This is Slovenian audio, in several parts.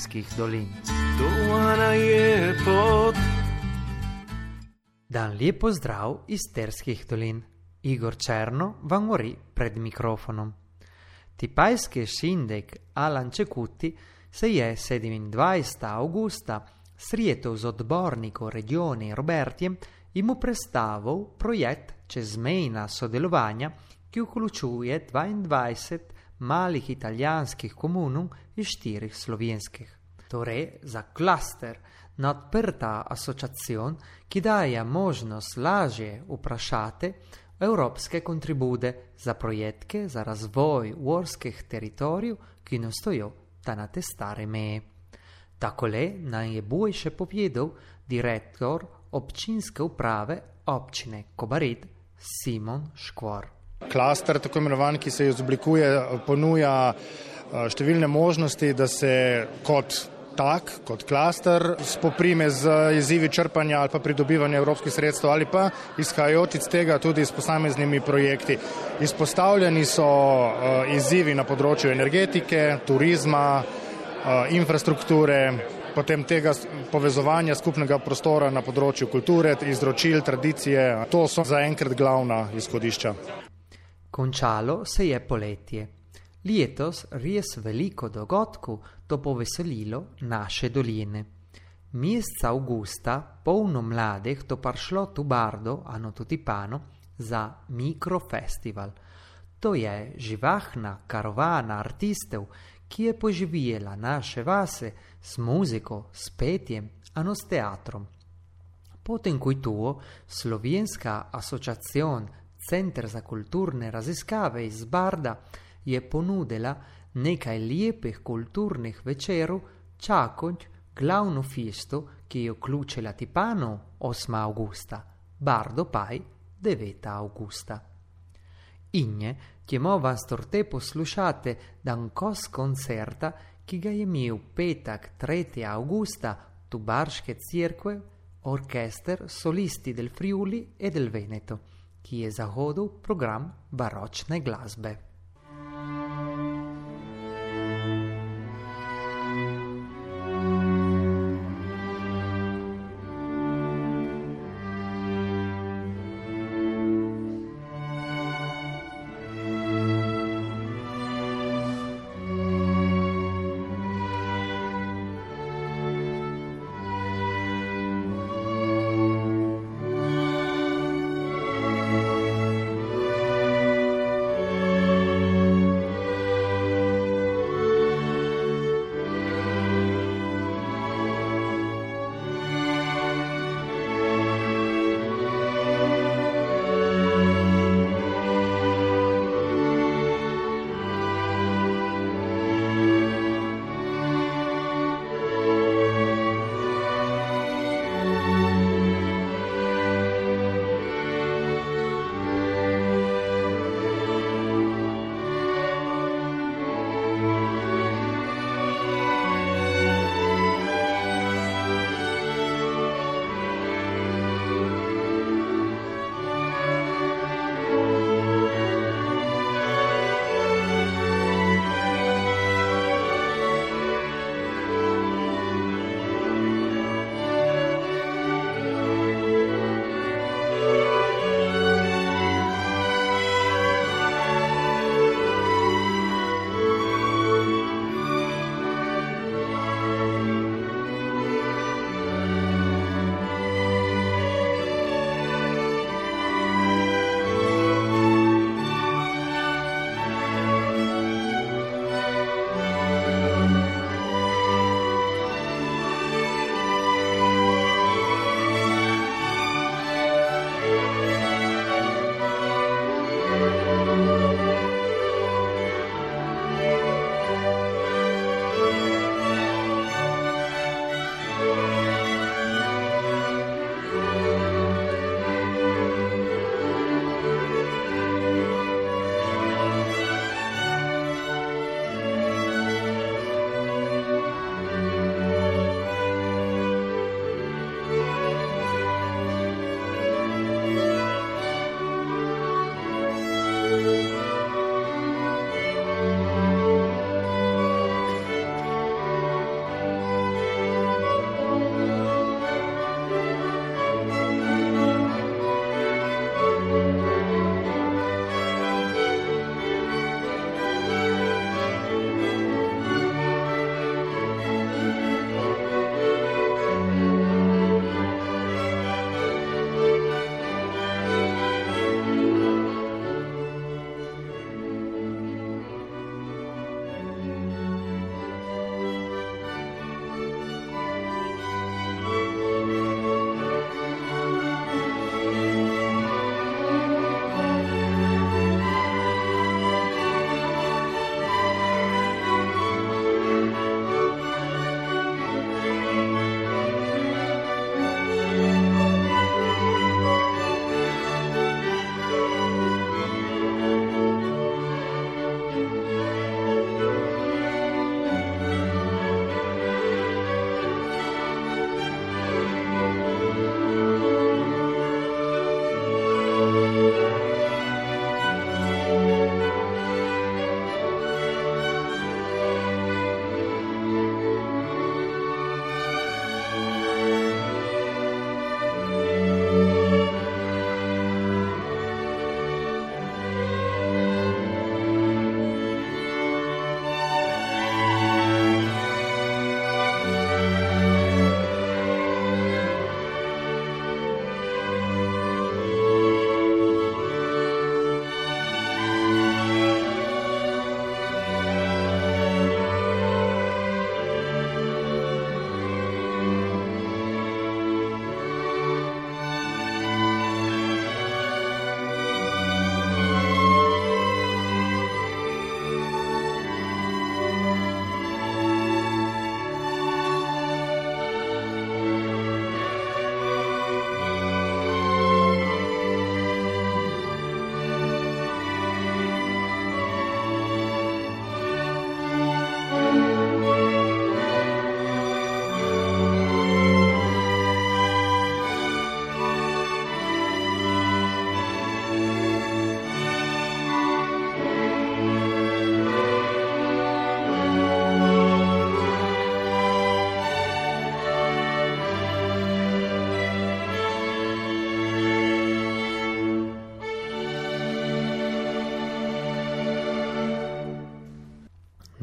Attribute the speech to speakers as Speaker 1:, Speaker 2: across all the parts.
Speaker 1: Isterskih dolin. Dan lepo zdrav iz Terskih dolin. Igor Černo vam govori pred mikrofonom. Tipajski šindek Alan Čekuti se je 27. augusta srieto z odbornikom regioni Robertjem in mu predstavil projekt čezmejna sodelovanja, ki vključuje 22 malih italijanskih komunum in štirih slovenskih. Torej, za klaster nadprta asociacijon, ki daje možnost lažje vprašati evropske kontribude za projekte za razvoj gorskih teritorijev, ki nastojo ta na te stare meje. Takole nam je boljše povedal direktor občinske uprave občine Kobarid Simon Škvor.
Speaker 2: Klaster, tako imenovan, ki se izoblikuje, ponuja številne možnosti, da se kot tak, kot klaster, spoprime z izzivi črpanja ali pa pridobivanja evropskih sredstev ali pa izhajajoč iz tega tudi s posameznimi projekti. Izpostavljeni so izzivi na področju energetike, turizma, infrastrukture, potem tega povezovanja skupnega prostora na področju kulture, izročil, tradicije. To so zaenkrat glavna izhodišča.
Speaker 1: Končalo se je poletje. Letos res veliko dogodkov to poveselilo naše doline. Meseca avgusta polno mladih to prišlo tu Bardo, ano tudi Pano, za mikrofestival. To je živahna karavana artistov, ki je poživela naše vase s muziko, s petjem, ano s teatrom. Potem, ko je tu Slovenska asociacijon Center za kulturne raziskave iz Barda, je ponudila nekaj lepih kulturnih večerov, čakonč glavno festo, ki je vključila Tipano 8. augusta, Bardo paj 9. augusta. Inje, ki mova storte poslušate dan kos koncerta, ki ga je imel petek 3. augusta tu Barške crkve, orkester solisti del Friuli e del Veneto, ki je zahodil program baročne glasbe.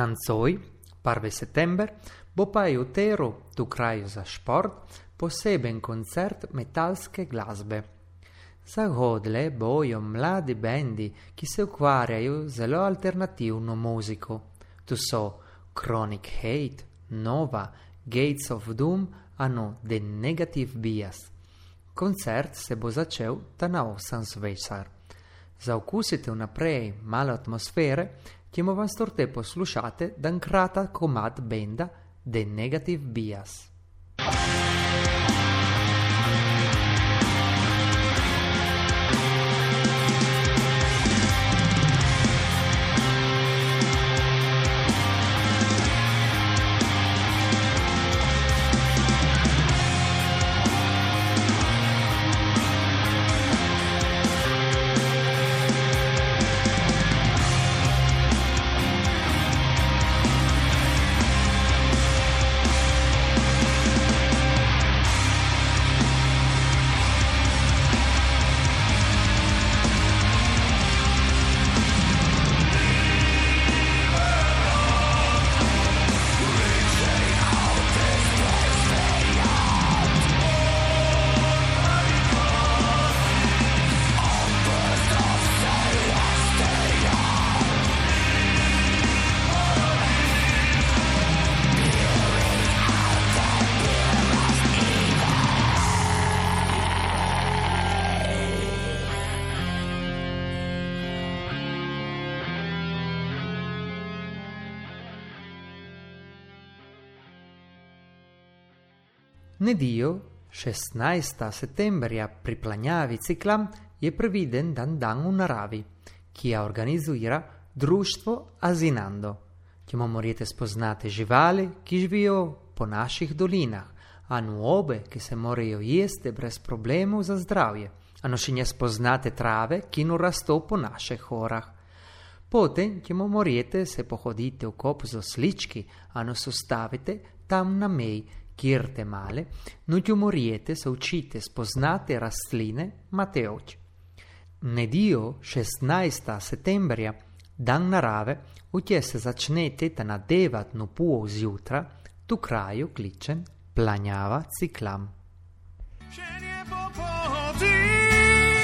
Speaker 1: Nancoj, 1. september, bo pa je v Teru, tu kraju za šport, poseben koncert metalske glasbe. Zahodle bojo mladi bendi, ki se ukvarjajo z zelo alternativno muziko. Tu so Chronic Hate, Nova, Gates of Doom, ano The Negative Bias. Koncert se bo začel ta na 8 zvečer. Za okusite vnaprej malo atmosfere, ćemo vam storte poslušate dan kratak komad benda The Negative Bias. Nedio 16. settembrja pri planjavi ciklam je previden dan dan v naravi, ki jo organizira društvo Azinando. Timo morate spoznati živali, ki živijo po naših dolinah, a nuobe, ki se morajo jesti brez problemov za zdravje, a nošenje spoznate trave, ki nu rasto po naših horah. Potem, timo morate se pohoditi v kop z oslički, a no sostavite tam na meji, kjer te male, nutju moriete se učite spoznate rastline Mateoč. Nedio 16. settembrja, dan narave, utje se začnete ta nadevat no puo zjutra, tu kraju kličen planjava ciklam.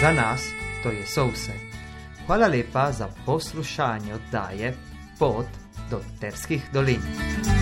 Speaker 1: Za nas to je sovse. Hvala lepa za poslušanje oddaje Pot do Terskih dolin.